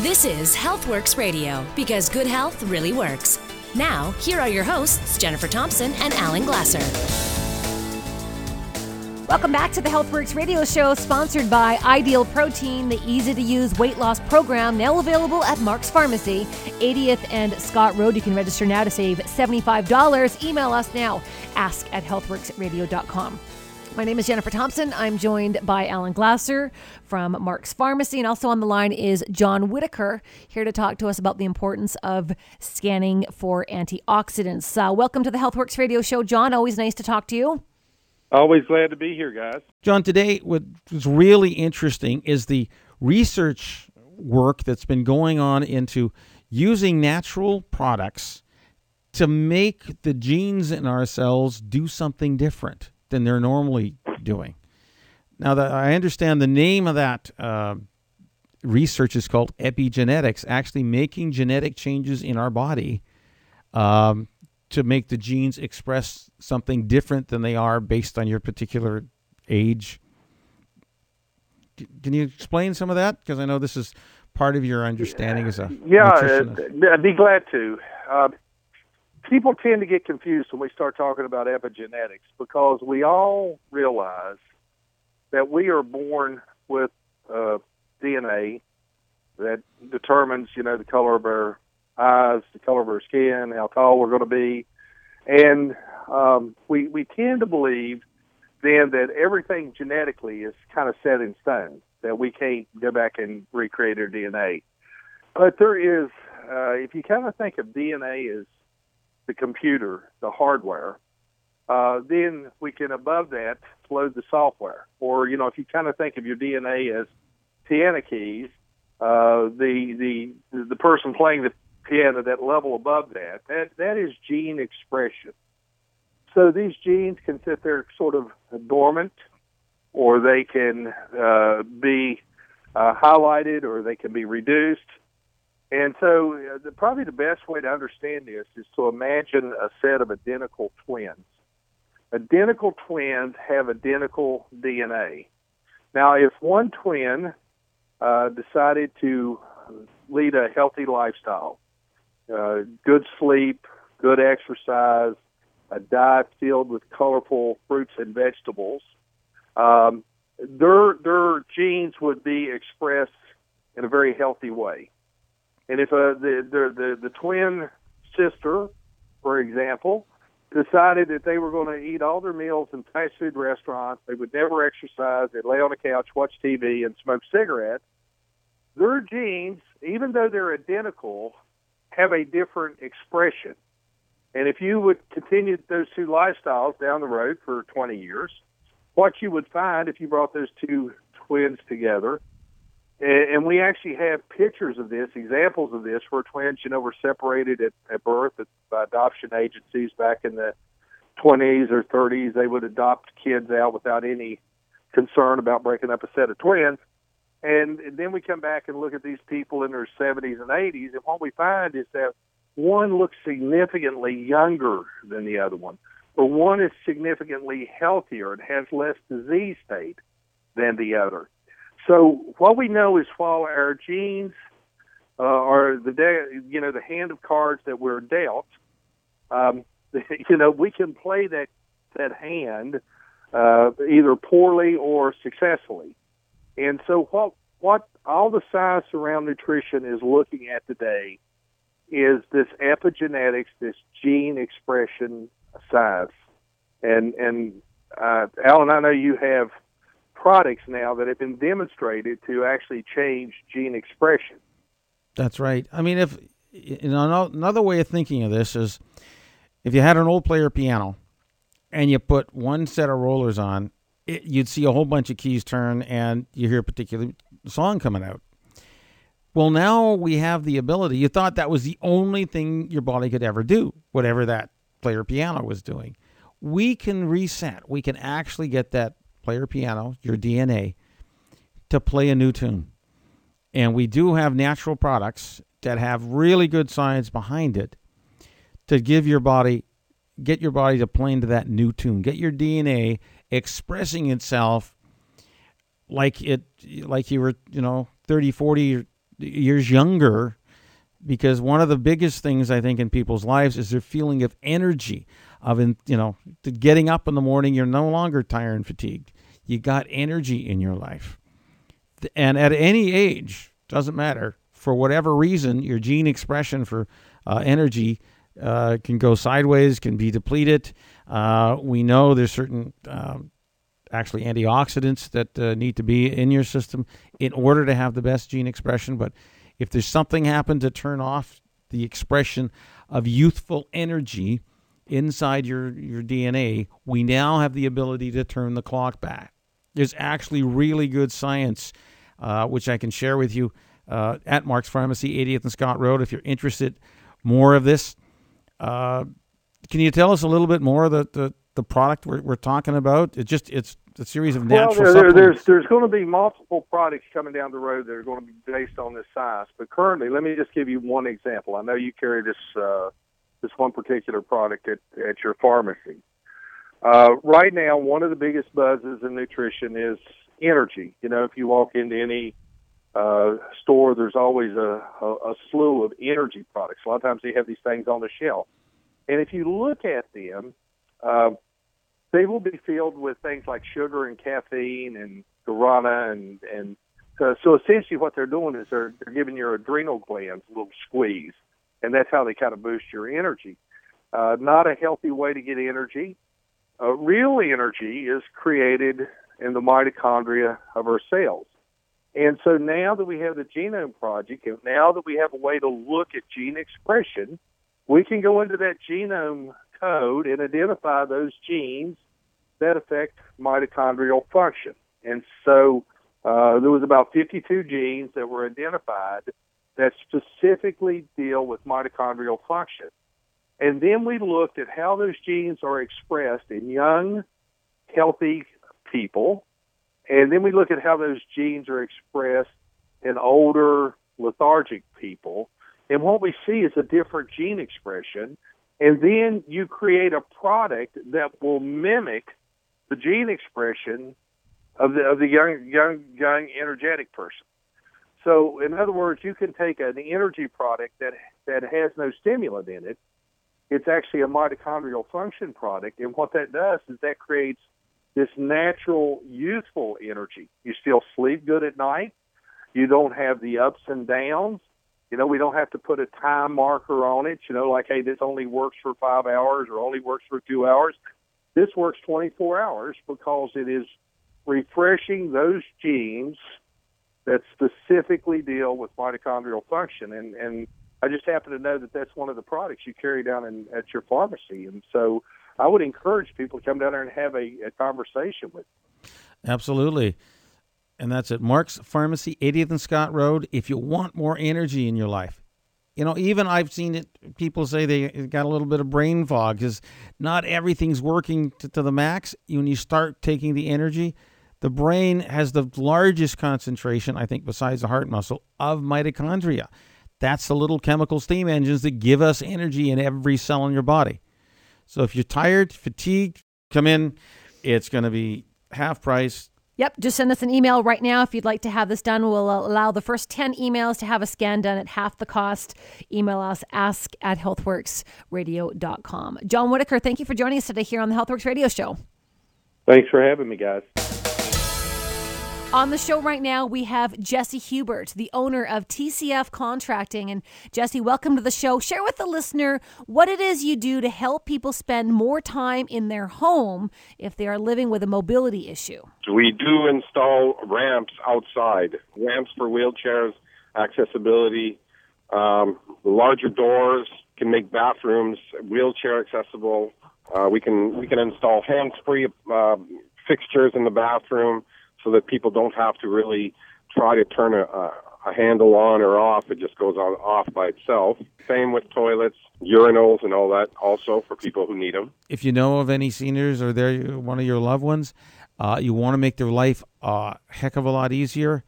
This is Healthworx Radio because good health really works. Now, here are your hosts, Jennifer Thompson and Alan Glasser. Welcome back to the Healthworx radio show, sponsored by Ideal Protein, the easy to use weight loss program, now available at Mark's Pharmacy, 80th and Scott Road. You can register now to save $75. Email us now, ask at healthworxradio.com. My name is Jennifer Thompson. I'm joined by Alan Glasser from Mark's Pharmacy, and also on the line is John Whitaker, here to talk to us about the importance of scanning for antioxidants. Uh, welcome to the Healthworx radio show, John. Always nice to talk to you. Always glad to be here, guys. John, today what is really interesting is the research work that's been going on into using natural products to make the genes in our cells do something different than they're normally doing. Now, that I understand the name of that uh, research is called epigenetics, actually making genetic changes in our body um, to make the genes express something different than they are based on your particular age. Can you explain some of that? Because I know this is part of your understanding as a yeah. Uh, I'd be glad to. Uh, people tend to get confused when we start talking about epigenetics because we all realize that we are born with uh, DNA that determines, you know, the color of our eyes, the color of our skin, how tall we're going to be, and um, we we tend to believe then that everything genetically is kind of set in stone that we can't go back and recreate our DNA. But there is, uh, if you kind of think of DNA as the computer, the hardware, uh, then we can above that load the software. Or you know, if you kind of think of your DNA as piano keys, uh, the the the person playing the piano, that level above that, that that is gene expression. So these genes can sit there sort of dormant, or they can uh, be uh, highlighted, or they can be reduced. And so, uh, the, probably the best way to understand this is to imagine a set of identical twins. Identical twins have identical DNA. Now, if one twin uh, decided to lead a healthy lifestyle, uh, good sleep, good exercise, a diet filled with colorful fruits and vegetables, um, their their genes would be expressed in a very healthy way. And if uh, the, the, the, the twin sister, for example, decided that they were going to eat all their meals in fast food restaurants, they would never exercise, they'd lay on the couch, watch TV, and smoke cigarettes, their genes, even though they're identical, have a different expression. And if you would continue those two lifestyles down the road for 20 years, what you would find if you brought those two twins together and we actually have pictures of this, examples of this, where twins, you know, were separated at, at birth by adoption agencies back in the 20s or 30s. They would adopt kids out without any concern about breaking up a set of twins. And, and then we come back and look at these people in their 70s and 80s, and what we find is that one looks significantly younger than the other one, but one is significantly healthier and has less disease state than the other. So what we know is while our genes uh, are the de- you know the hand of cards that we're dealt, um, you know we can play that that hand uh, either poorly or successfully. And so what what all the science around nutrition is looking at today is this epigenetics, this gene expression science. And and uh, Alan, I know you have products now that have been demonstrated to actually change gene expression. That's right. I mean, if you know, another way of thinking of this is if you had an old player piano and you put one set of rollers on, it, you'd see a whole bunch of keys turn and you hear a particular song coming out. Well, now we have the ability. You thought that was the only thing your body could ever do, whatever that player piano was doing. We can reset. We can actually get that player piano, your DNA, to play a new tune. And we do have natural products that have really good science behind it to give your body, get your body to play into that new tune, get your DNA expressing itself like it, like you were, you know, 30, 40 years younger because one of the biggest things I think in people's lives is their feeling of energy, of you know, getting up in the morning. You're no longer tired and fatigued. You got energy in your life, and at any age, doesn't matter for whatever reason, your gene expression for uh, energy uh, can go sideways, can be depleted. Uh, we know there's certain um, actually antioxidants that uh, need to be in your system in order to have the best gene expression. But if there's something happened to turn off the expression of youthful energy inside your, your DNA, we now have the ability to turn the clock back. There's actually really good science, uh, which I can share with you uh, at Mark's Pharmacy, 80th and Scott Road. If you're interested more of this, uh, can you tell us a little bit more of the, the, the product we're, we're talking about? It just it's a series of natural well, there, there's there's going to be multiple products coming down the road that are going to be based on this science. But currently, let me just give you one example. I know you carry this uh, this one particular product at at your pharmacy. Uh, right now, one of the biggest buzzes in nutrition is energy. You know, if you walk into any uh, store, there's always a, a, a slew of energy products. A lot of times they have these things on the shelf. And if you look at them, uh, they will be filled with things like sugar and caffeine and guarana and and uh, so essentially what they're doing is they're they're giving your adrenal glands a little squeeze, and that's how they kind of boost your energy. Uh, not a healthy way to get energy. Uh, real energy is created in the mitochondria of our cells. And so now that we have the Genome Project, and now that we have a way to look at gene expression, we can go into that genome code and identify those genes that affect mitochondrial function. And so uh, there was about 52 genes that were identified that specifically deal with mitochondrial function. And then we looked at how those genes are expressed in young, healthy people and then we look at how those genes are expressed in older, lethargic people. And what we see is a different gene expression. And then you create a product that will mimic the gene expression of the, of the young, young, young, energetic person. So, in other words, you can take an energy product that that has no stimulant in it. It's actually a mitochondrial function product, and what that does is that creates this natural youthful energy. You still sleep good at night. You don't have the ups and downs. You know, we don't have to put a time marker on it, you know, like, hey, this only works for five hours or only works for two hours. This works 24 hours because it is refreshing those genes that specifically deal with mitochondrial function. And, and I just happen to know that that's one of the products you carry down in, at your pharmacy. And so I would encourage people to come down there and have a, a conversation with. Absolutely. And that's at Mark's Pharmacy, 80th and Scott Road. If you want more energy in your life, you know, even I've seen it. People say they got a little bit of brain fog because not everything's working to, to the max. When you start taking the energy, the brain has the largest concentration, I think, besides the heart muscle, of mitochondria. That's the little chemical steam engines that give us energy in every cell in your body. So if you're tired, fatigued, come in. It's going to be half price. Yep, just send us an email right now if you'd like to have this done. We'll allow the first 10 emails to have a scan done at half the cost. Email us, ask at healthworxradio.com. John Whitaker, thank you for joining us today here on the Healthworx Radio Show. Thanks for having me, guys. On the show right now, we have Jesse Hubert, the owner of TCF Contracting. And Jesse, welcome to the show. Share with the listener what it is you do to help people spend more time in their home if they are living with a mobility issue. We do install ramps outside, ramps for wheelchairs, accessibility. Um, larger doors can make bathrooms wheelchair accessible. Uh, we can we can install hands-free uh, fixtures in the bathroom so that people don't have to really try to turn a, a, handle on or off. It just goes on off by itself. Same with toilets, urinals, and all that. Also for people who need them. If you know of any seniors or they're one of your loved ones, uh, you want to make their life a heck of a lot easier.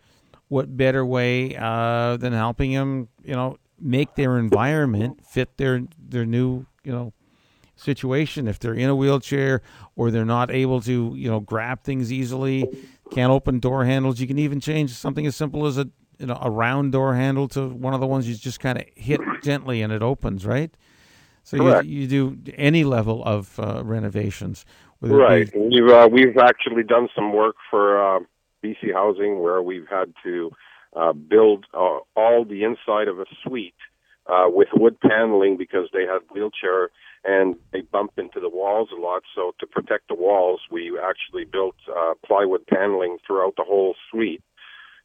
What better way uh, than helping them? You know, make their environment fit their their new you know situation. If they're in a wheelchair or they're not able to you know grab things easily, can't open door handles. You can even change something as simple as a you know a round door handle to one of the ones you just kind of hit gently and it opens, right? So Correct. you, you do any level of uh, renovations, Right. Be, We've uh, we've actually done some work for uh, BC Housing where we've had to uh, build uh, all the inside of a suite uh, with wood paneling because they had wheelchair and they bump into the walls a lot. So to protect the walls, we actually built uh, plywood paneling throughout the whole suite,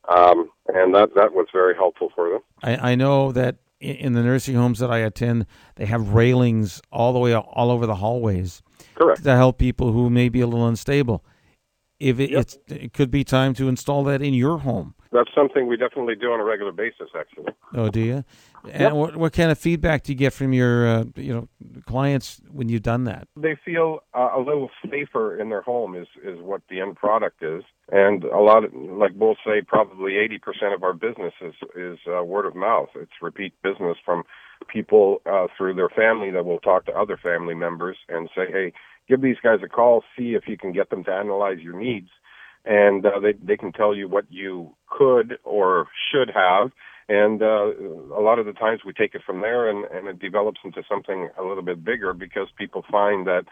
um, and that that was very helpful for them. I, I know that in the nursing homes that I attend, they have railings all the way all over the hallways Correct. to help people who may be a little unstable. If it, Yep. it's, it could be time to install that in your home. That's something we definitely do on a regular basis, actually. Oh, do you? And Yep. what, what kind of feedback do you get from your uh, you know clients when you've done that? they feel uh, a little safer in their home is is what the end product is and a lot of like we'll say probably 80% of our business is is uh, word of mouth it's repeat business from people uh, through their family that will talk to other family members and say hey give these guys a call see if you can get them to analyze your needs and uh, they they can tell you what you could or should have. And uh, a lot of the times we take it from there and, and it develops into something a little bit bigger because people find that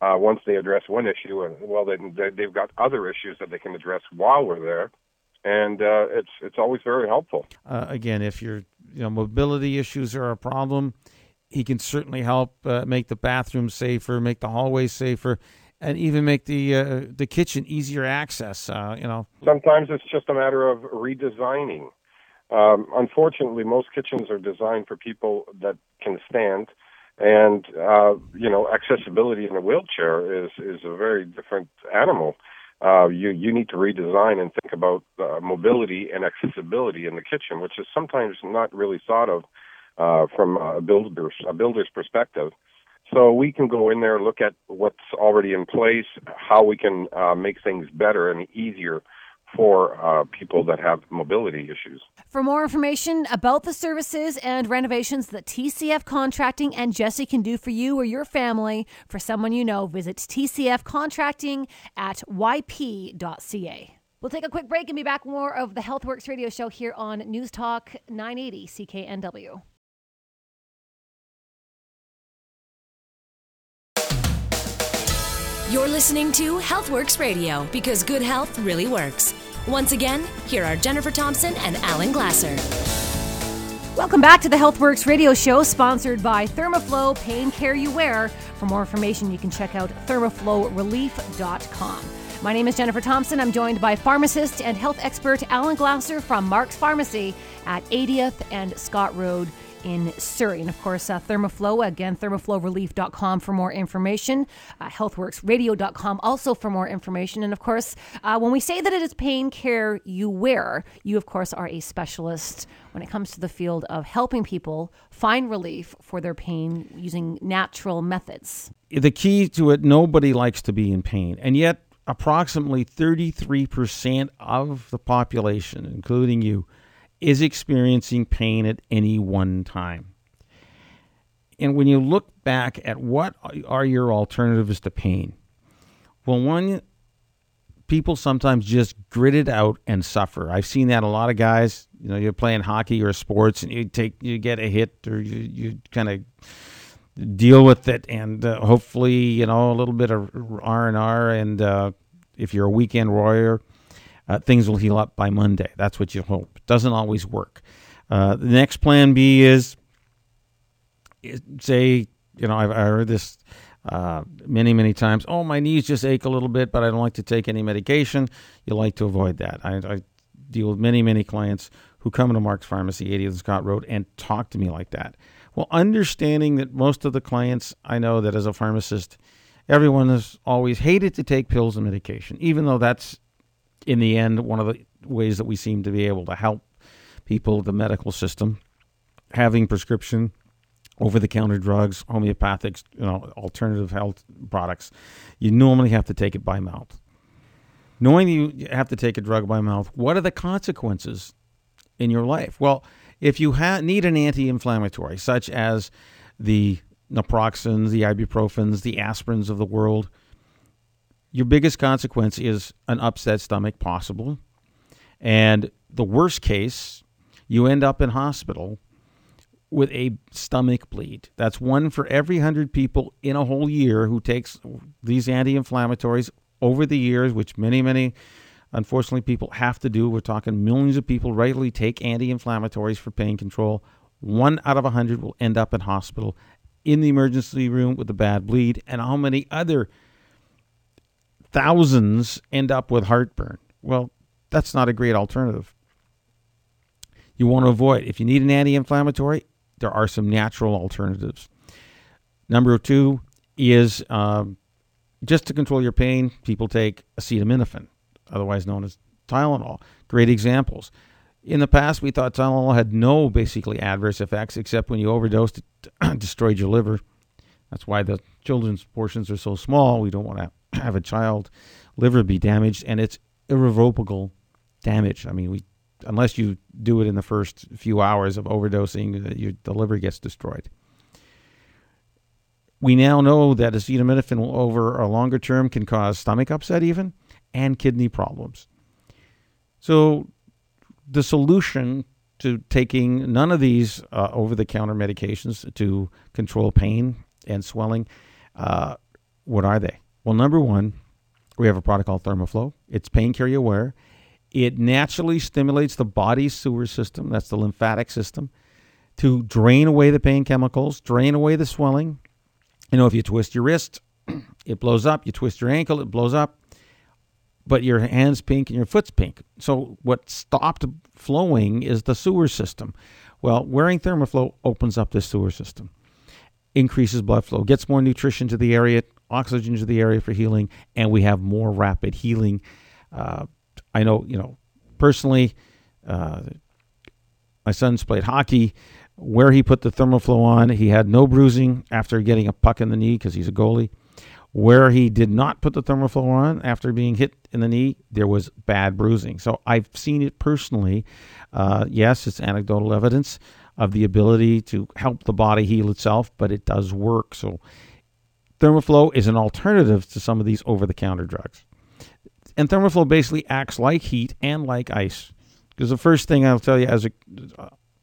uh, once they address one issue, uh, well, they, they, they've got other issues that they can address while we're there, and uh, it's it's always very helpful. Uh, again, if your you know mobility issues are a problem, he can certainly help uh, make the bathroom safer, make the hallway safer, and even make the uh, the kitchen easier access. Uh, you know, Sometimes it's just a matter of redesigning. Um, unfortunately, most kitchens are designed for people that can stand, and uh, you know, accessibility in a wheelchair is is a very different animal. Uh, you you need to redesign and think about uh, mobility and accessibility in the kitchen, which is sometimes not really thought of uh, from a builder's a builder's perspective. So we can go in there, look at what's already in place, how we can uh, make things better and easier for uh, people that have mobility issues. For more information about the services and renovations that TCF Contracting and Jesse can do for you or your family, for someone you know, visit TCF Contracting at yp.ca. We'll take a quick break and be back more of the Healthworx radio show here on News Talk 980 CKNW. You're listening to Healthworx Radio because good health really works. Once again, here are Jennifer Thompson and Alan Glasser. Welcome back to the HealthWorks radio show, sponsored by Thermoflow Pain Care You Wear. For more information, you can check out thermoflowrelief.com. My name is Jennifer Thompson. I'm joined by pharmacist and health expert Alan Glasser from Mark's Pharmacy at 80th and Scott Road in Surrey. And of course, uh, Thermoflow, again, thermoflowrelief.com for more information, uh, healthworxradio.com also for more information. And of course, uh, when we say that it is pain care you wear, you, of course, are a specialist when it comes to the field of helping people find relief for their pain using natural methods. the key to it, nobody likes to be in pain, and yet approximately 33% of the population, including you, is experiencing pain at any one time. And when you look back at what are your alternatives to pain, well, one, people sometimes just grit it out and suffer. I've seen that a lot of guys. You know, you're playing hockey or sports, and you take you get a hit, or you you kind of deal with it, and uh, hopefully, you know, a little bit of R and R, and uh, if you're a weekend warrior, uh, things will heal up by Monday. That's what you hope. Doesn't always work. Uh, the next plan B is, say, you know, I've I heard this uh, many, many times. Oh, my knees just ache a little bit, but I don't like to take any medication. You like to avoid that. I, I deal with many, many clients who come to Mark's Pharmacy, 80th Scott Road, and talk to me like that. Well, understanding that most of the clients I know that as a pharmacist, everyone has always hated to take pills and medication, even though that's in the end one of the ways that we seem to be able to help people, the medical system, having prescription over the counter drugs, homeopathics, you know, alternative health products, you normally have to take it by mouth. Knowing you have to take a drug by mouth, what are the consequences in your life? Well, if you ha- need an anti-inflammatory, such as the naproxens, the ibuprofens, the aspirins of the world, your biggest consequence is an upset stomach, possible, and the worst case, you end up in hospital with a stomach bleed. That's one for every 100 people in a whole year who takes these anti inflammatories over the years, which many, many, unfortunately, people have to do. We're talking millions of people regularly take anti inflammatories for pain control. One out of a 100 will end up in hospital in the emergency room with a bad bleed. And how many other thousands end up with heartburn? Well, that's not a great alternative. You want to avoid. If you need an anti inflammatory, there are some natural alternatives. Number two is um, just to control your pain, people take acetaminophen, otherwise known as Tylenol. Great examples. In the past, we thought Tylenol had no basically adverse effects except when you overdosed, it destroyed your liver. That's why the children's portions are so small. We don't want to have a child liver be damaged, and it's irrevocable damage. I mean, we unless you do it in the first few hours of overdosing, uh, your, the liver gets destroyed. We now know that acetaminophen over a longer term can cause stomach upset, even, and kidney problems. So, the solution to taking none of these uh, over the counter medications to control pain and swelling, uh, what are they? Well, number one, we have a product called Thermoflow. It's pain care you wear. It naturally stimulates the body's sewer system, that's the lymphatic system, to drain away the pain chemicals, drain away the swelling. You know, if you twist your wrist, it blows up. You twist your ankle, it blows up. But your hand's pink and your foot's pink. So what stopped flowing is the sewer system. Well, wearing Thermoflow opens up this sewer system, increases blood flow, gets more nutrition to the area, oxygen to the area for healing, and we have more rapid healing. Uh, I know, you know, personally, uh, my son's played hockey. Where he put the Thermoflow on, he had no bruising after getting a puck in the knee because he's a goalie. Where he did not put the Thermoflow on after being hit in the knee, there was bad bruising. So I've seen it personally. Uh, yes, it's anecdotal evidence of the ability to help the body heal itself, but it does work. So Thermoflow is an alternative to some of these over the counter drugs. And Thermoflow basically acts like heat and like ice. Because the first thing I'll tell you as a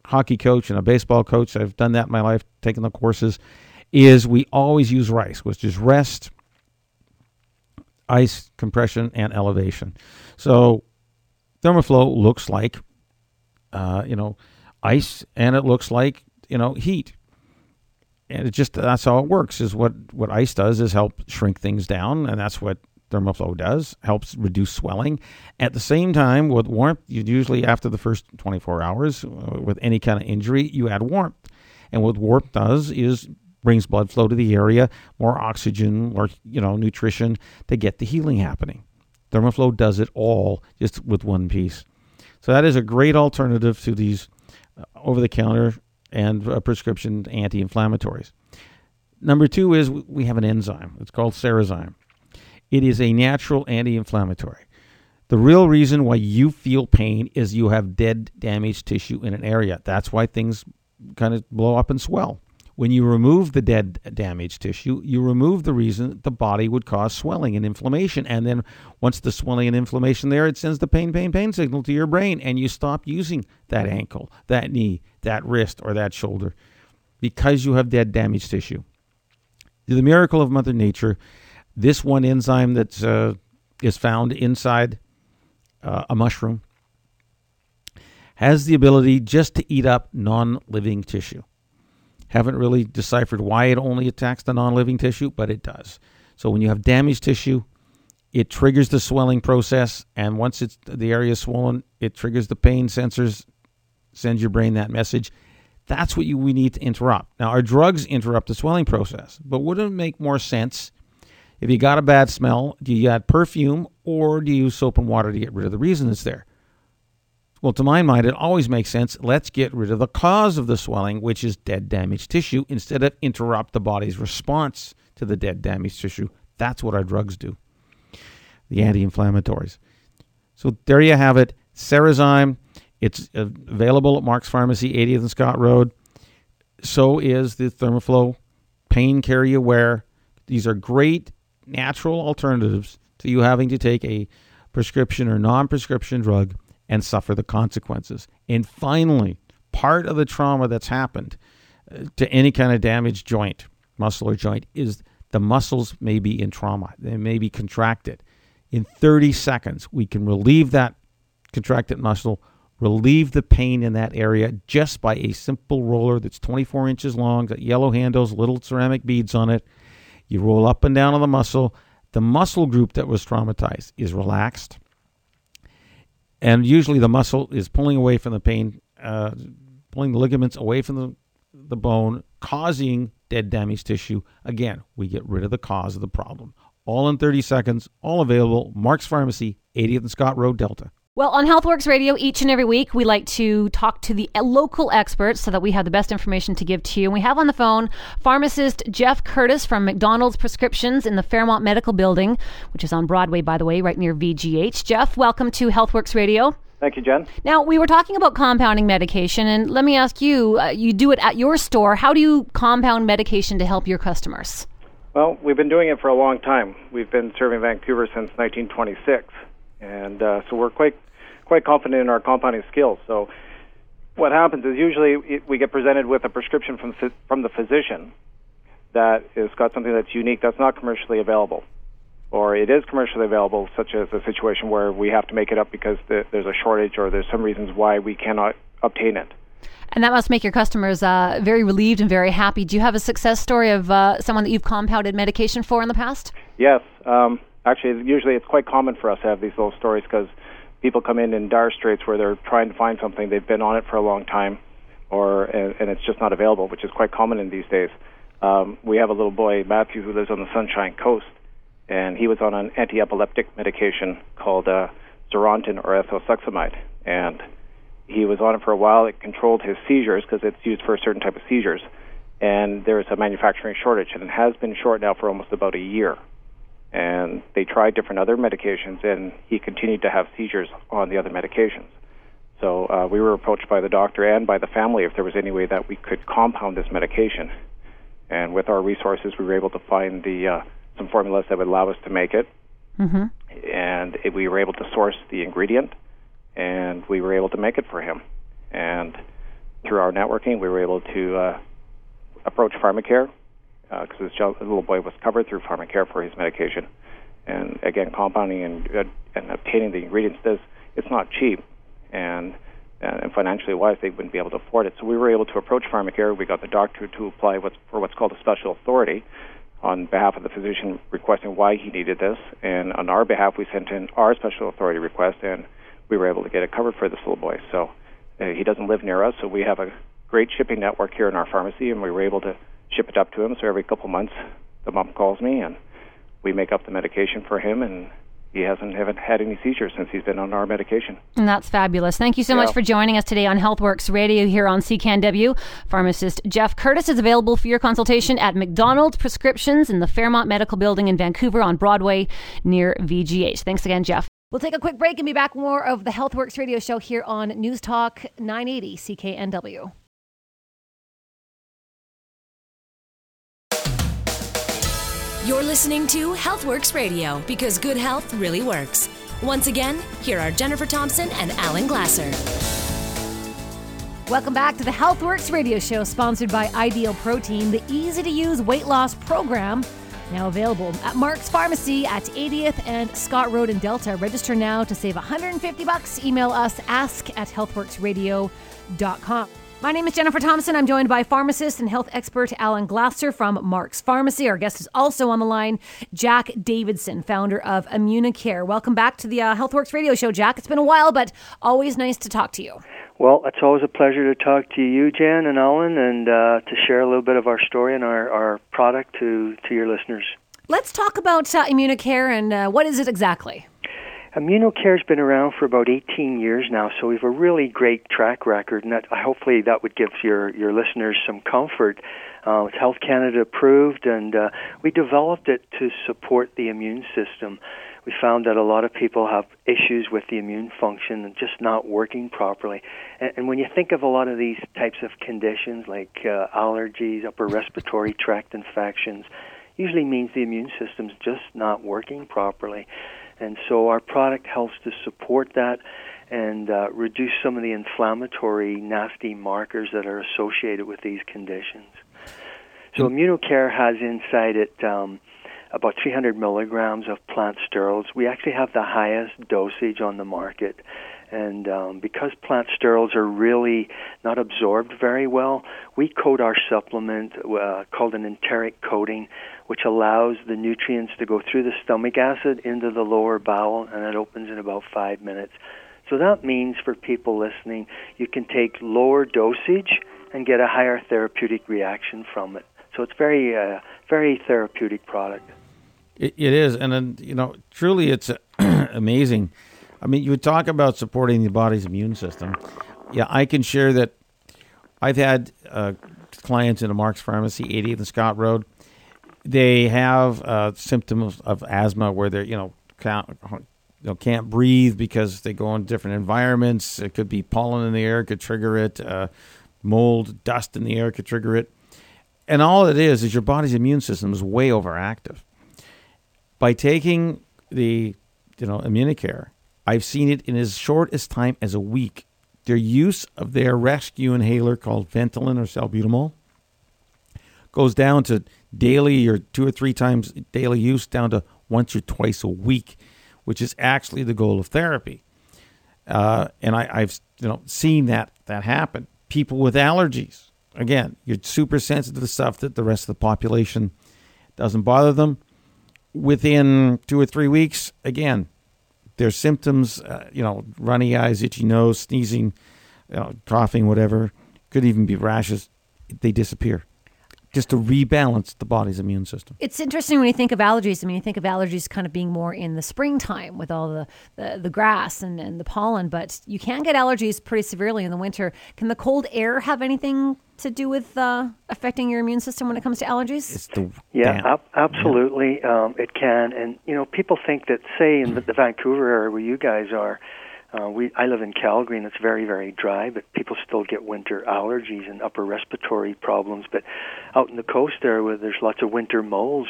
hockey coach and a baseball coach, I've done that in my life, taking the courses, is we always use RICE, which is rest, ice, compression, and elevation. So Thermoflow looks like, uh, you know, ice, and it looks like, you know, heat. And it just that's how it works. Is what what ice does is help shrink things down, and that's what Thermoflow does, helps reduce swelling. At the same time, with warmth, you usually after the first 24 hours, uh, with any kind of injury, you add warmth. And what warmth does is brings blood flow to the area, more oxygen, more you know nutrition to get the healing happening. Thermoflow does it all just with one piece. So that is a great alternative to these uh, over-the-counter and uh, prescription anti-inflammatories. Number two is we have an enzyme. It's called Cerezyme. It is a natural anti inflammatory. The real reason why you feel pain is you have dead, damaged tissue in an area. That's why things kind of blow up and swell. When you remove the dead, damaged tissue, you remove the reason the body would cause swelling and inflammation. And then once the swelling and inflammation there, it sends the pain, pain, pain signal to your brain, and you stop using that ankle, that knee, that wrist, or that shoulder because you have dead, damaged tissue. The miracle of Mother Nature this one enzyme that uh, is found inside uh, a mushroom has the ability just to eat up non living tissue. Haven't really deciphered why it only attacks the non living tissue, but it does. So when you have damaged tissue, it triggers the swelling process, and once it's the area is swollen, it triggers the pain sensors, sends your brain that message. That's what you, we need to interrupt. Now, our drugs interrupt the swelling process, but wouldn't it make more sense if you got a bad smell, do you add perfume or do you use soap and water to get rid of the reason it's there? Well, to my mind, it always makes sense. Let's get rid of the cause of the swelling, which is dead, damaged tissue, instead of interrupt the body's response to the dead, damaged tissue. That's what our drugs do, the anti inflammatories. So there you have it. Cerezyme. It's available at Mark's Pharmacy, 80th and Scott Road. So is the Thermoflow Pain Care You Wear. These are great natural alternatives to you having to take a prescription or non prescription drug and suffer the consequences. And finally, part of the trauma that's happened uh, to any kind of damaged joint, muscle or joint, is the muscles may be in trauma. They may be contracted. In 30 seconds, we can relieve that contracted muscle, relieve the pain in that area just by a simple roller that's 24 inches long, got yellow handles, little ceramic beads on it. You roll up and down on the muscle. The muscle group that was traumatized is relaxed and usually the muscle is pulling away from the pain, uh, pulling the ligaments away from the, the bone, causing dead damaged tissue. Again, we get rid of the cause of the problem. All in 30 seconds, all available. Mark's Pharmacy, 80th and Scott Road, Delta. Well, on Healthworx Radio, each and every week, we like to talk to the local experts so that we have the best information to give to you. And we have on the phone pharmacist Jeff Curtis from McDonald's Prescriptions in the Fairmont Medical Building, which is on Broadway, by the way, right near VGH. Jeff, welcome to Healthworx Radio. Thank you, Jen. Now, we were talking about compounding medication, and let me ask you uh, you do it at your store. How do you compound medication to help your customers? Well, we've been doing it for a long time. We've been serving Vancouver since 1926 and uh, so we're quite quite confident in our compounding skills. So what happens is usually it, we get presented with a prescription from from the physician that has got something that's unique that's not commercially available, or it is commercially available, such as a situation where we have to make it up because the, there's a shortage or there's some reasons why we cannot obtain it. And that must make your customers uh, very relieved and very happy. Do you have a success story of uh, someone that you've compounded medication for in the past? Yes. Um, actually, usually it's quite common for us to have these little stories because people come in in dire straits where they're trying to find something they've been on it for a long time, or and, and it's just not available, which is quite common in these days. Um, we have a little boy Matthew who lives on the Sunshine Coast, and he was on an anti-epileptic medication called uh, Zarontin or ethosuximide, and he was on it for a while. It controlled his seizures because it's used for a certain type of seizures, and there is a manufacturing shortage, and it has been short now for almost about a year and they tried different other medications, and he continued to have seizures on the other medications. So uh, we were approached by the doctor and by the family if there was any way that we could compound this medication. And with our resources, we were able to find the uh, some formulas that would allow us to make it. Mm-hmm. And it, we were able to source the ingredient, and we were able to make it for him. And through our networking, we were able to uh, approach Pharmacare because uh, this little boy was covered through pharmacare for his medication. And again, compounding and uh, and obtaining the ingredients does it's not cheap, and and financially wise, they wouldn't be able to afford it. So we were able to approach pharmacare. We got the doctor to apply what's for what's called a special authority on behalf of the physician requesting why he needed this, and on our behalf, we sent in our special authority request, and we were able to get it covered for this little boy. So uh, he doesn't live near us, so we have a great shipping network here in our pharmacy, and we were able to ship it up to him. So every couple months, the mom calls me and we make up the medication for him, and he hasn't haven't had any seizures since he's been on our medication. And that's fabulous. Thank you so yeah. much for joining us today on Healthworx Radio here on CKNW. Pharmacist Jeff Curtis is available for your consultation at McDonald's Prescriptions in the Fairmont Medical Building in Vancouver on Broadway near VGH. Thanks again, Jeff. We'll take a quick break and be back more of the Healthworx Radio Show here on News Talk 980 CKNW. You're listening to Healthworx Radio because good health really works. Once again, here are Jennifer Thompson and Alan Glasser. Welcome back to the Healthworx Radio Show, sponsored by Ideal Protein, the easy to use weight loss program. Now available at Mark's Pharmacy at 80th and Scott Road in Delta. Register now to save 150 bucks. Email us ask at healthworxradio.com. My name is Jennifer Thompson. I'm joined by pharmacist and health expert Alan Glasser from Mark's Pharmacy. Our guest is also on the line, Jack Davidson, founder of Immunicare. Welcome back to the uh, Healthworx radio show, Jack. It's been a while, but always nice to talk to you. Well, it's always a pleasure to talk to you, Jen and Alan, and uh, to share a little bit of our story and our, our product to, to your listeners. Let's talk about uh, Immunicare and uh, what is it exactly? Immunicare's been around for about 18 years now, so we have a really great track record, and that, hopefully that would give your your listeners some comfort. Uh, it's Health Canada approved, and uh, we developed it to support the immune system. We found that a lot of people have issues with the immune function and just not working properly. And, and when you think of a lot of these types of conditions, like uh, allergies, upper respiratory tract infections, usually means the immune system's just not working properly. And so our product helps to support that. and uh, reduce some of the inflammatory, nasty markers that are associated with these conditions. So, Immunicare has inside it um, about 300 milligrams of plant sterols. We actually have the highest dosage on the market. And um, because plant sterols are really not absorbed very well, we coat our supplement uh, called an enteric coating, which allows the nutrients to go through the stomach acid into the lower bowel, and it opens in about five minutes. So that means for people listening, you can take lower dosage and get a higher therapeutic reaction from it. So it's very, uh, very therapeutic product. It, it is, and then you know, truly, it's amazing. I mean, you talk about supporting the body's immune system. Yeah, I can share that. I've had uh, clients in a Mark's Pharmacy, 80th and Scott Road. They have uh, symptoms of asthma where they're you know can't, you know can't breathe because they go in different environments. It could be pollen in the air could trigger it. Uh, mold, dust in the air could trigger it. And all it is is your body's immune system is way overactive by taking the you know Immunicare, I've seen it in as short as time as a week. Their use of their rescue inhaler called Ventolin or salbutamol goes down to daily or two or three times daily use down to once or twice a week, which is actually the goal of therapy. Uh, and I, have you know seen that that happen. People with allergies, again, you're super sensitive to stuff that the rest of the population doesn't bother them within two or three weeks, again, their symptoms, uh, you know, runny eyes, itchy nose, sneezing, you know, coughing, whatever, could even be rashes, they disappear just to rebalance the body's immune system. It's interesting when you think of allergies. I mean, you think of allergies kind of being more in the springtime with all the, the, the, grass and, and the pollen, but you can get allergies pretty severely in the winter. Can the cold air have anything to do with uh, affecting your immune system when it comes to allergies? It's the yeah, ab- absolutely, yeah. Um, it can. And you know, people think that, say, in the, the Vancouver area where you guys are, uh, we I live in Calgary and it's very very dry, but people still get winter allergies and upper respiratory problems. But out in the coast there, where there's lots of winter moles,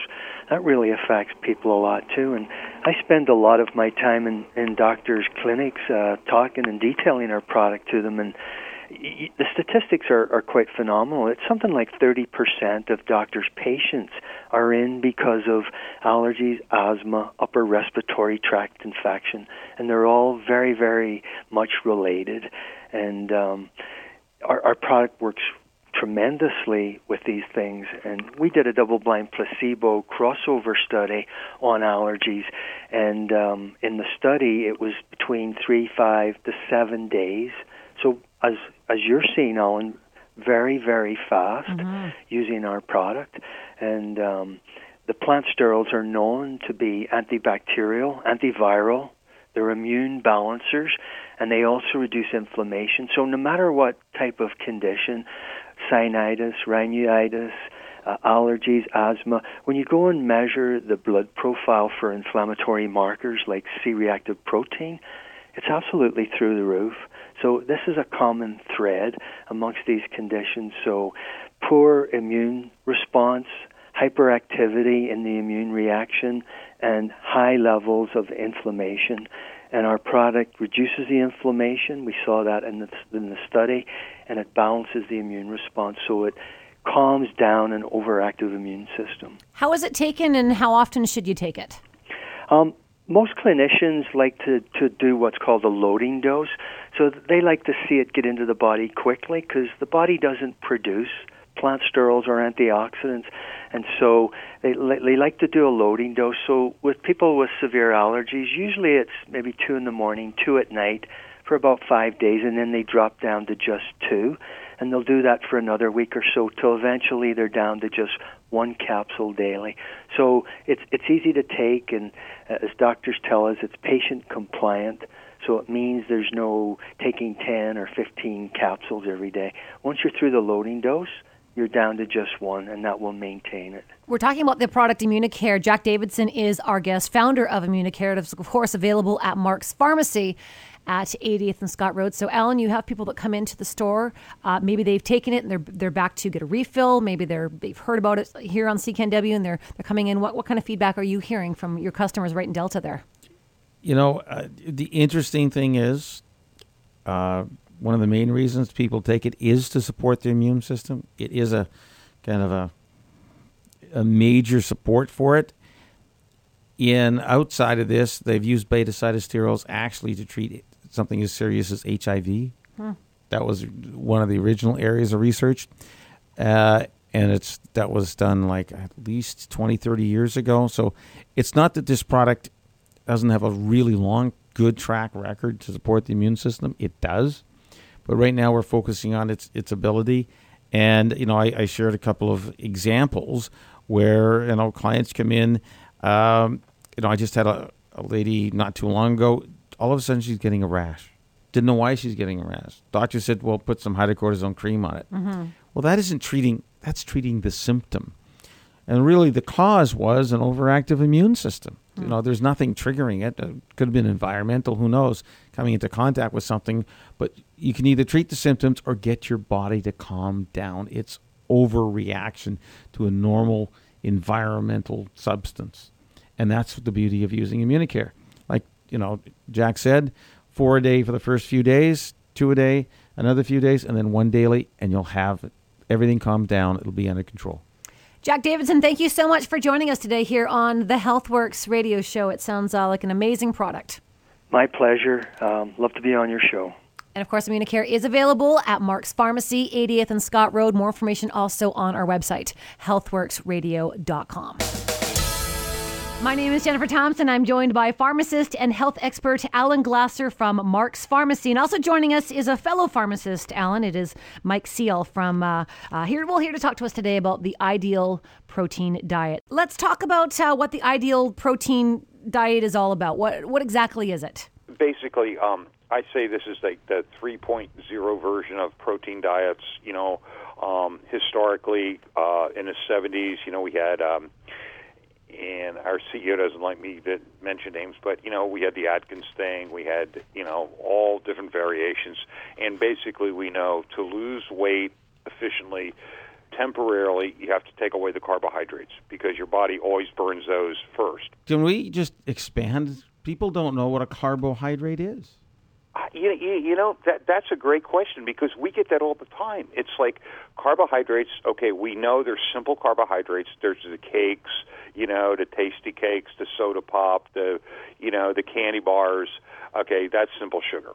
that really affects people a lot too. And I spend a lot of my time in in doctors' clinics uh, talking and detailing our product to them and the statistics are, are quite phenomenal. It's something like 30% of doctors' patients are in because of allergies, asthma, upper respiratory tract infection, and they're all very, very much related. And um, our, our product works tremendously with these things. And we did a double blind placebo crossover study on allergies. And um, in the study, it was between three, five to seven days. As as you're seeing, Ellen, very very fast mm-hmm. using our product, and um, the plant sterols are known to be antibacterial, antiviral. They're immune balancers, and they also reduce inflammation. So no matter what type of condition, sinusitis, rhinitis, uh, allergies, asthma, when you go and measure the blood profile for inflammatory markers like C-reactive protein, it's absolutely through the roof. So this is a common thread amongst these conditions. So poor immune response, hyperactivity in the immune reaction, and high levels of inflammation. And our product reduces the inflammation. We saw that in the, in the study, and it balances the immune response. So it calms down an overactive immune system. How is it taken, and how often should you take it? Um, most clinicians like to, to do what's called a loading dose. So they like to see it get into the body quickly because the body doesn't produce plant sterols or antioxidants. And so they, they like to do a loading dose. So with people with severe allergies, usually it's maybe two in the morning, two at night for about five days, and then they drop down to just two. And they'll do that for another week or so till eventually they're down to just one capsule daily. So it's it's easy to take, and uh, as doctors tell us, it's patient compliant. So it means there's no taking 10 or 15 capsules every day. Once you're through the loading dose, you're down to just one, and that will maintain it. We're talking about the product Immunicare. Jack Davidson is our guest, founder of Immunicare. It's, of course, available at Mark's Pharmacy at 80th and Scott Road. So, Alan, you have people that come into the store. Uh, maybe they've taken it and they're they're back to get a refill. Maybe they're they've heard about it here on CKNW and they're they're coming in. What what kind of feedback are you hearing from your customers right in Delta there? You know, uh, the interesting thing is Uh, one of the main reasons people take it is to support their immune system. It is a kind of a a major support for it. In outside of this, they've used beta sitosterols actually to treat something as serious as HIV. Hmm. That was one of the original areas of research. Uh, and it's that was done like at least 20 30 years ago so it's not that this product doesn't have a really long good track record to support the immune system it does but right now we're focusing on its its ability and you know i, I shared a couple of examples where you know clients come in um, you know i just had a, a lady not too long ago all of a sudden she's getting a rash didn't know why she's getting a rash doctor said well put some hydrocortisone cream on it mm-hmm. well that isn't treating that's treating the symptom. And really, the cause was an overactive immune system. You know, there's nothing triggering it. It could have been environmental, who knows, coming into contact with something. But you can either treat the symptoms or get your body to calm down its overreaction to a normal environmental substance. And that's the beauty of using Immunicare. Like, you know, Jack said, four a day for the first few days, two a day, another few days, and then one daily, and you'll have everything calms down. It'll be under control. Jack Davidson, thank you so much for joining us today here on the Healthworx radio show. It sounds uh, like an amazing product. My pleasure. Um, love to be on your show. And of course, Immunicare is available at Mark's Pharmacy, 80th and Scott Road. More information also on our website, healthworxradio.com. My name is Jennifer Thompson. I'm joined by pharmacist and health expert Alan Glasser from Mark's Pharmacy. And also joining us is a fellow pharmacist, Alan. It is Mike Seal from uh, uh, here. Well, here to talk to us today about the ideal protein diet. Let's talk about uh, what the ideal protein diet is all about. What, what exactly is it? Basically, um, I say this is like the 3.0 version of protein diets. You know, um, historically, uh, in the 70s, you know, we had. Um, and our CEO doesn't like me to mention names, but you know, we had the Atkins thing, we had you know all different variations, and basically we know to lose weight efficiently, temporarily, you have to take away the carbohydrates because your body always burns those first. Can we just expand? People don't know what a carbohydrate is. You, you, you know that that's a great question because we get that all the time. It's like carbohydrates. Okay, we know there's simple carbohydrates. There's the cakes, you know, the tasty cakes, the soda pop, the you know the candy bars. Okay, that's simple sugar.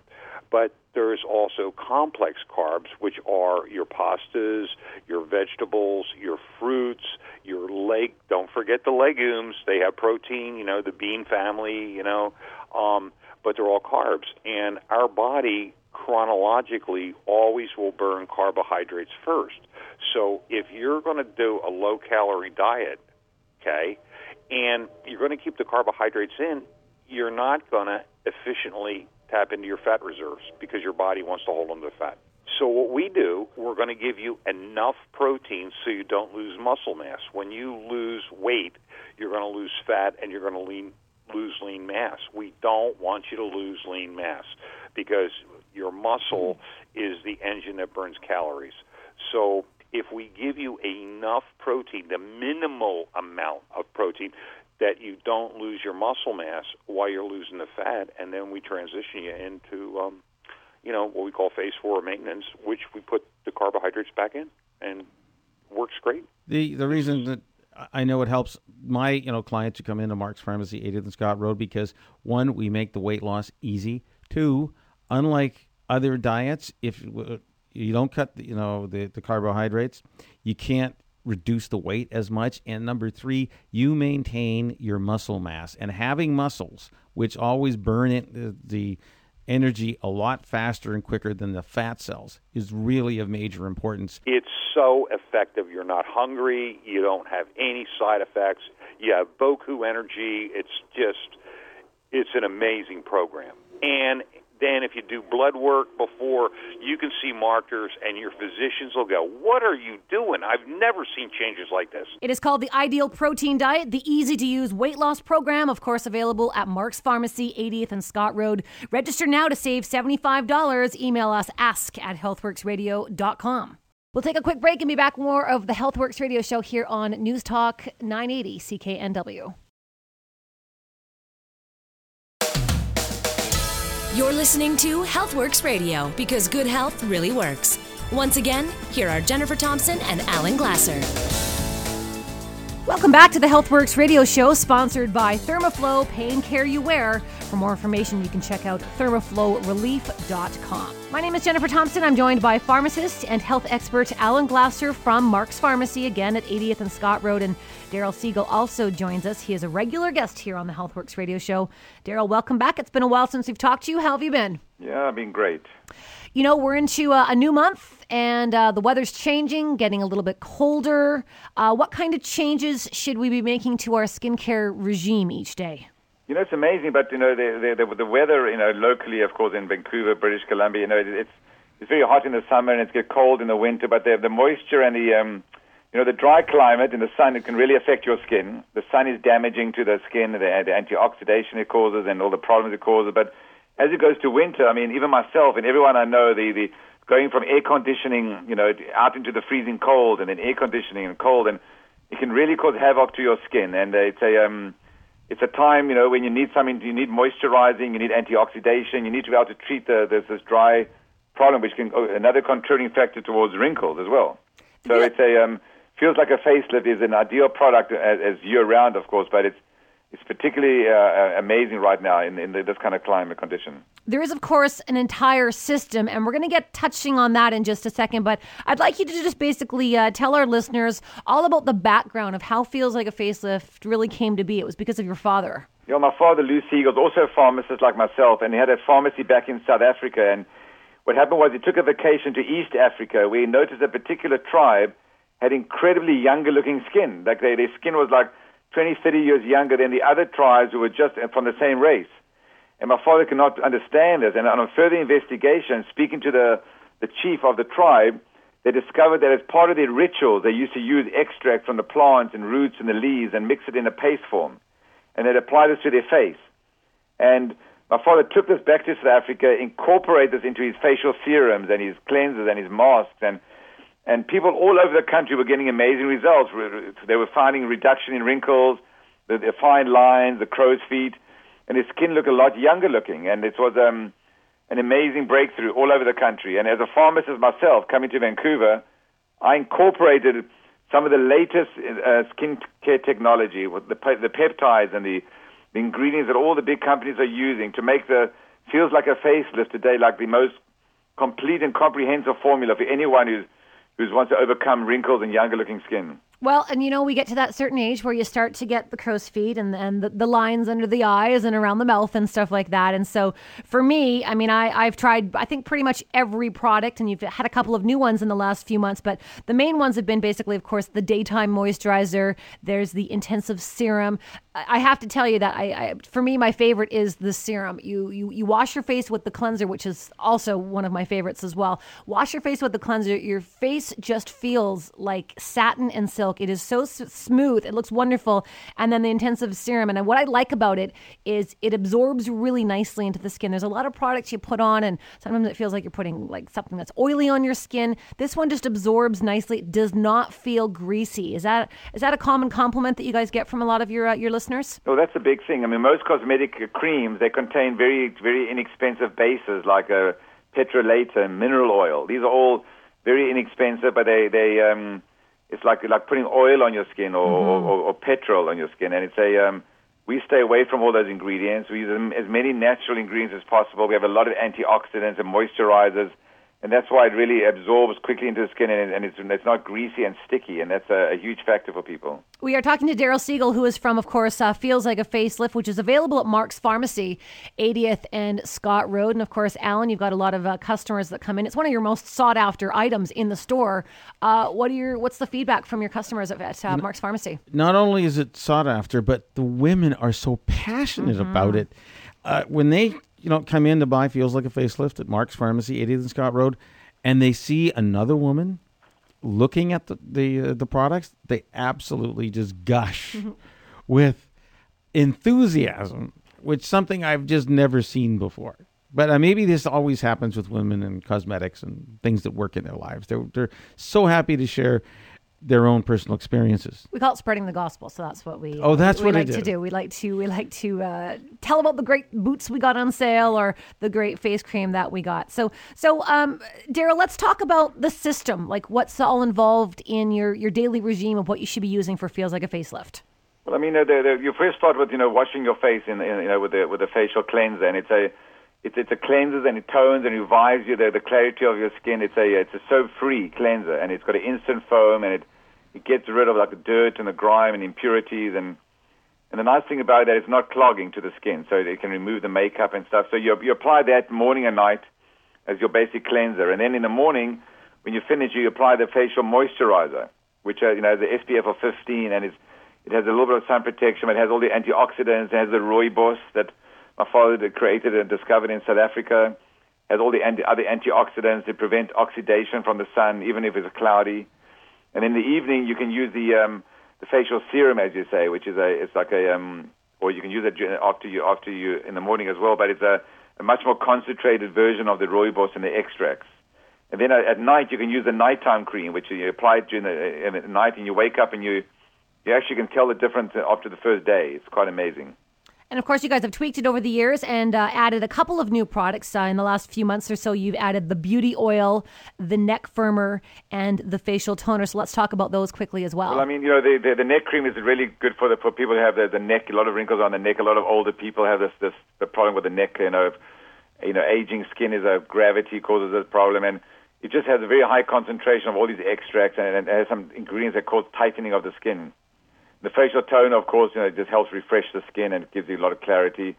But there's also complex carbs, which are your pastas, your vegetables, your fruits, your leg. Don't forget the legumes; they have protein. You know, the bean family. You know. Um, but they're all carbs. And our body chronologically always will burn carbohydrates first. So if you're going to do a low calorie diet, okay, and you're going to keep the carbohydrates in, you're not going to efficiently tap into your fat reserves because your body wants to hold on to fat. So what we do, we're going to give you enough protein so you don't lose muscle mass. When you lose weight, you're going to lose fat and you're going to lean lose lean mass. We don't want you to lose lean mass because your muscle is the engine that burns calories. So if we give you enough protein, the minimal amount of protein, that you don't lose your muscle mass while you're losing the fat, and then we transition you into, um, you know, what we call phase four maintenance, which we put the carbohydrates back in, and works great. The the reason that I know it helps my you know clients who come into Mark's Pharmacy, 80th and Scott Road, because one, we make the weight loss easy. Two, unlike other diets, if uh, you don't cut the, you know the, the carbohydrates, you can't reduce the weight as much. And number three, you maintain your muscle mass and having muscles, which always burn it, the, the energy a lot faster and quicker than the fat cells is really of major importance. It's so effective. You're not hungry. You don't have any side effects. You have Boku energy. It's just, it's an amazing program. And then if you do blood work before, you can see markers, and your physicians will go, What are you doing? I've never seen changes like this. It is called the Ideal Protein Diet, the easy to use weight loss program, of course, available at Mark's Pharmacy, 80th and Scott Road. Register now to save $75. Email us ask at healthworxradio.com. We'll take a quick break and be back more of the Healthworx radio show here on News Talk 980 CKNW. You're listening to Healthworx Radio because good health really works. Once again, here are Jennifer Thompson and Alan Glasser. Welcome back to the Healthworx radio show, sponsored by Thermoflow Pain Care You Wear. For more information, you can check out thermoflowrelief.com. My name is Jennifer Thompson. I'm joined by pharmacist and health expert Alan Glasser from Mark's Pharmacy, again at 80th and Scott Road. And Daryl Siegel also joins us. He is a regular guest here on the Healthworx radio show. Daryl, welcome back. It's been a while since we've talked to you. How have you been? Yeah, I've been great. You know, we're into uh, a new month and uh, the weather's changing, getting a little bit colder. Uh, what kind of changes should we be making to our skincare regime each day? You know, it's amazing, but you know, the, the, the weather, you know, locally, of course, in Vancouver, British Columbia, you know, it's it's very hot in the summer and it's get cold in the winter. But the the moisture and the um, you know, the dry climate in the sun, it can really affect your skin. The sun is damaging to the skin, the, the antioxidation it causes, and all the problems it causes. But as it goes to winter, I mean, even myself and everyone I know, the, the going from air conditioning, you know, out into the freezing cold and then air conditioning and cold, and it can really cause havoc to your skin. And it's a um, it's a time, you know, when you need something, you need moisturizing, you need antioxidation, you need to be able to treat the, this, this dry problem, which can oh, another contributing factor towards wrinkles as well. So yeah. it's a um, feels like a facelift is an ideal product as, as year round, of course, but it's it's particularly uh, uh, amazing right now in, in this kind of climate condition. There is, of course, an entire system, and we're going to get touching on that in just a second. But I'd like you to just basically uh, tell our listeners all about the background of how Feels Like a Facelift really came to be. It was because of your father. You know, my father, Lou Siegel, is also a pharmacist like myself, and he had a pharmacy back in South Africa. And what happened was he took a vacation to East Africa, where he noticed a particular tribe had incredibly younger looking skin. Like they, their skin was like 20, 30 years younger than the other tribes who were just from the same race. And my father could not understand this. And on further investigation, speaking to the, the chief of the tribe, they discovered that as part of their rituals, they used to use extract from the plants and roots and the leaves and mix it in a paste form. And they'd apply this to their face. And my father took this back to South Africa, incorporated this into his facial serums and his cleansers and his masks. And and people all over the country were getting amazing results. They were finding reduction in wrinkles, the, the fine lines, the crow's feet, and his skin looked a lot younger looking. And it was um, an amazing breakthrough all over the country. And as a pharmacist myself, coming to Vancouver, I incorporated some of the latest uh, skincare technology with the, the peptides and the, the ingredients that all the big companies are using to make the feels like a facelift today like the most complete and comprehensive formula for anyone who's who wants to overcome wrinkles and younger looking skin. Well, and you know, we get to that certain age where you start to get the crow's feet and, and the, the, lines under the eyes and around the mouth and stuff like that. And so for me, I mean, I, I've tried, I think, pretty much every product, and you've had a couple of new ones in the last few months, but the main ones have been basically, of course, the daytime moisturizer, there's the intensive serum. I have to tell you that I, I for me, my favorite is the serum. You, you, you wash your face with the cleanser, which is also one of my favorites as well. Wash your face with the cleanser. Your face just feels like satin and silk silk. It is so s- smooth. It looks wonderful. And then the intensive serum. And what I like about it is it absorbs really nicely into the skin. There's a lot of products you put on, and sometimes it feels like you're putting like something that's oily on your skin. This one just absorbs nicely. It does not feel greasy. Is that is that a common compliment that you guys get from a lot of your uh, your listeners? Oh, that's a big thing. I mean, most cosmetic creams they contain very very inexpensive bases like a uh, petrolatum, mineral oil. These are all very inexpensive, but they they um, it's like like putting oil on your skin or, mm-hmm. or, or, petrol on your skin, and it's a um, we stay away from all those ingredients. We use as many natural ingredients as possible. We have a lot of antioxidants and moisturizers and that's why it really absorbs quickly into the skin and, and it's, it's not greasy and sticky and that's a, a, huge factor for people. We are talking to daryl siegel who is from of course uh, feels like a facelift which is available at mark's pharmacy 80th and scott road. And of course alan you've got a lot of uh, customers that come in. It's one of your most sought after items in the store. Uh, what are your what's the feedback from your customers at uh, mark's pharmacy? not only is it sought after but the women are so passionate mm-hmm. about it. Uh, when they you know, come in to buy feels like a facelift at Mark's Pharmacy, 80th and Scott Road, and they see another woman looking at the the, uh, the products, they absolutely just gush with enthusiasm, which something I've just never seen before. But uh, maybe this always happens with women and cosmetics and things that work in their lives. They're they're so happy to share their own personal experiences. We call it spreading the gospel, so that's what we. Oh, that's we what like it to do. We like to we like to uh, tell about the great boots we got on sale or the great face cream that we got. So so um, Daryl, let's talk about the system. Like what's all involved in your your daily regime of what you should be using for feels like a facelift. Well, I mean, uh, the, the, you first start with you know washing your face in, in you know with the with the facial cleanser, and it's a it's it's a cleanses and it tones and it revives you the, the clarity of your skin. It's a it's a soap free cleanser, and it's got an instant foam, and it it gets rid of like the dirt and the grime and impurities, and and the nice thing about it is it's not clogging to the skin, so it can remove the makeup and stuff. So you you apply that morning and night as your basic cleanser, and then in the morning when you finish, you apply the facial moisturizer, which uh, you know the SPF of 15, and it's it has a little bit of sun protection. It has all the antioxidants. It has the rooibos that my father created and discovered in South Africa. It has all the anti- other antioxidants that prevent oxidation from the sun, even if it's cloudy. And in the evening, you can use the um, the facial serum, as you say, which is a it's like a um, or you can use it after you after you in the morning as well. But it's a, a much more concentrated version of the rooibos and the extracts. And then at at night, you can use the nighttime cream, which you apply during the, the night, and you wake up and you you actually can tell the difference after the first day. It's quite amazing. And of course, you guys have tweaked it over the years and uh, added a couple of new products uh, in the last few months or so. You've added the beauty oil, the neck firmer, and the facial toner. So let's talk about those quickly as well. Well, I mean, you know, the, the the neck cream is really good for the for people who have the, the neck. A lot of wrinkles on the neck. A lot of older people have this this the problem with the neck. You know, you know, aging skin is a gravity causes this problem, and it just has a very high concentration of all these extracts, and, and has some ingredients that cause tightening of the skin. The facial toner, of course, you know, it just helps refresh the skin and gives you a lot of clarity.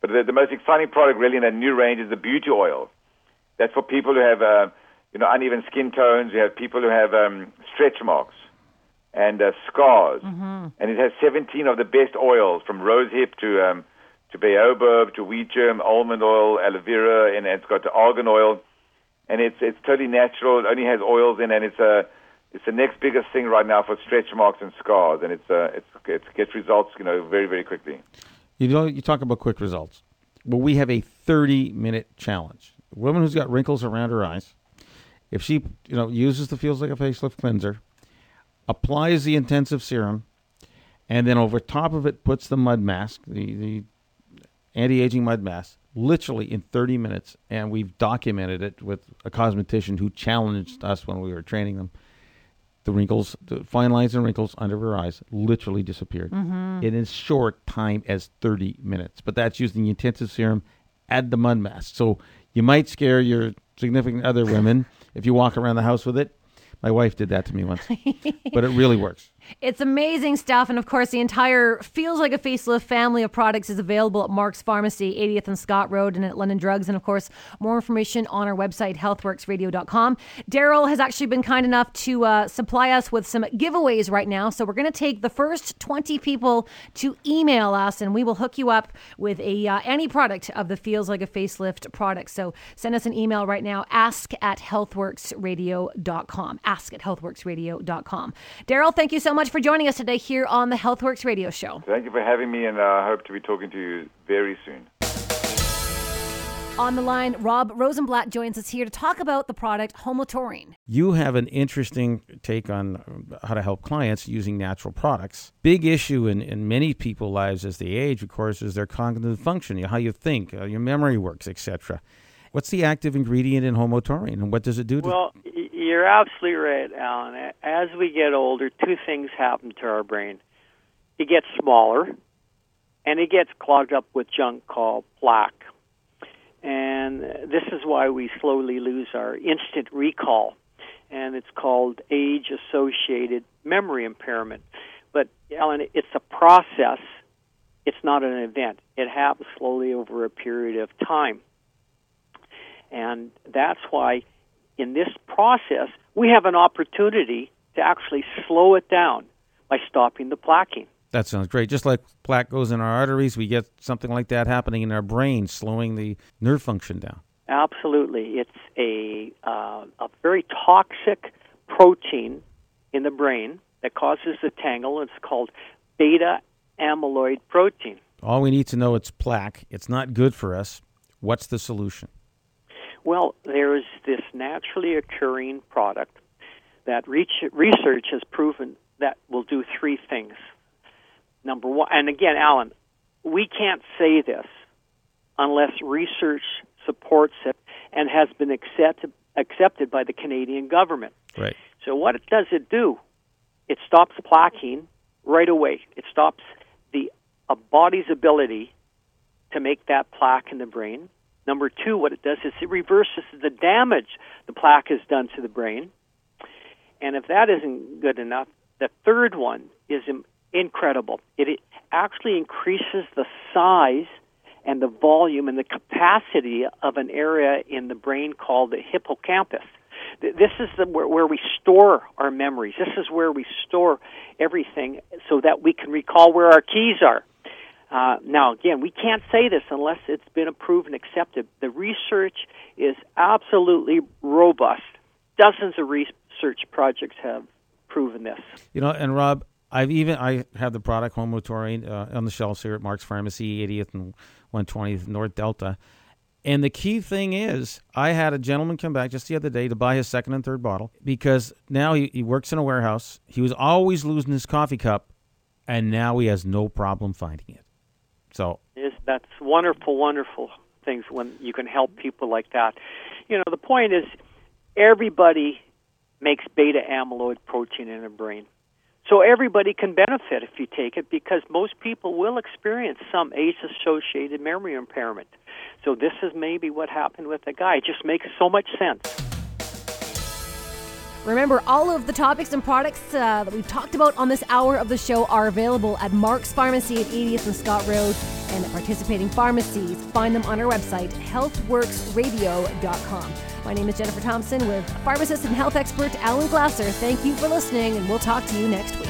But the, the most exciting product, really, in that new range is the beauty oil. That's for people who have, uh, you know, uneven skin tones. You have people who have um, stretch marks and uh, scars. Mm-hmm. And it has 17 of the best oils, from rosehip to um, to baobab to wheat germ, almond oil, aloe vera, and it's got the argan oil. And it's it's totally natural. It only has oils in, it, and it's a it's the next biggest thing right now for stretch marks and scars, and it's uh, it's it gets results, you know, very very quickly. You know, you talk about quick results. Well, we have a 30 minute challenge. A woman who's got wrinkles around her eyes, if she, you know, uses the feels like a facelift cleanser, applies the intensive serum, and then over top of it puts the mud mask, the the anti-aging mud mask, literally in 30 minutes, and we've documented it with a cosmetician who challenged us when we were training them. The wrinkles, the fine lines and wrinkles under her eyes literally disappeared mm-hmm. in as short time as 30 minutes. But that's using the intensive serum, add the mud mask. So you might scare your significant other women if you walk around the house with it. My wife did that to me once, but it really works. It's amazing stuff. And of course, the entire Feels Like a Facelift family of products is available at Mark's Pharmacy, 80th and Scott Road, and at London Drugs. And of course, more information on our website, healthworxradio.com. Daryl has actually been kind enough to uh, supply us with some giveaways right now. So we're going to take the first 20 people to email us, and we will hook you up with a uh, any product of the Feels Like a Facelift product. So send us an email right now, ask at healthworxradio.com. Ask at healthworxradio.com. Daryl, thank you so much for joining us today here on the Healthworx radio show. Thank you for having me, and uh, I hope to be talking to you very soon. On the line, Rob Rosenblatt joins us here to talk about the product Homotaurine. You have an interesting take on how to help clients using natural products. Big issue in, in many people's lives as they age, of course, is their cognitive function, how you think, how your memory works, etc. What's the active ingredient in Homotaurine, and what does it do to Well, y- you're absolutely right, Alan. As we get older, two things happen to our brain. It gets smaller, and it gets clogged up with junk called plaque. And this is why we slowly lose our instant recall. And it's called age associated memory impairment. But, Alan, it's a process, it's not an event. It happens slowly over a period of time. And that's why in this process, we have an opportunity to actually slow it down by stopping the plaquing. That sounds great. Just like plaque goes in our arteries, we get something like that happening in our brain, slowing the nerve function down. Absolutely. It's a, uh, a very toxic protein in the brain that causes the tangle. It's called beta amyloid protein. All we need to know it's plaque. It's not good for us. What's the solution? Well, there is this naturally occurring product that research has proven that will do three things. Number one, and again, Alan, we can't say this unless research supports it and has been accepted accepted by the Canadian government. Right. So what does it do? It stops plaquing right away. It stops the a body's ability to make that plaque in the brain. Number two, what it does is it reverses the damage the plaque has done to the brain. And if that isn't good enough, the third one is incredible. It actually increases the size and the volume and the capacity of an area in the brain called the hippocampus. This is the, where, where we store our memories. This is where we store everything so that we can recall where our keys are. Uh, now, again, we can't say this unless it's been approved and accepted. The research is absolutely robust. Dozens of research projects have proven this. You know, and Rob, I've even I have the product Home uh, on the shelves here at Mark's Pharmacy, 80th and 120th North Delta. And the key thing is, I had a gentleman come back just the other day to buy his second and third bottle because now he, he works in a warehouse. He was always losing his coffee cup, and now he has no problem finding it. So is that's wonderful, wonderful things when you can help people like that. You know, the point is, everybody makes beta amyloid protein in their brain. So everybody can benefit if you take it because most people will experience some age associated memory impairment. So this is maybe what happened with the guy. It just makes so much sense. Remember, all of the topics and products uh, that we've talked about on this hour of the show are available at Mark's Pharmacy at 80th and Scott Road and at participating pharmacies. Find them on our website, healthworxradio.com. My name is Jennifer Thompson with pharmacist and health expert Alan Glasser. Thank you for listening, and we'll talk to you next week.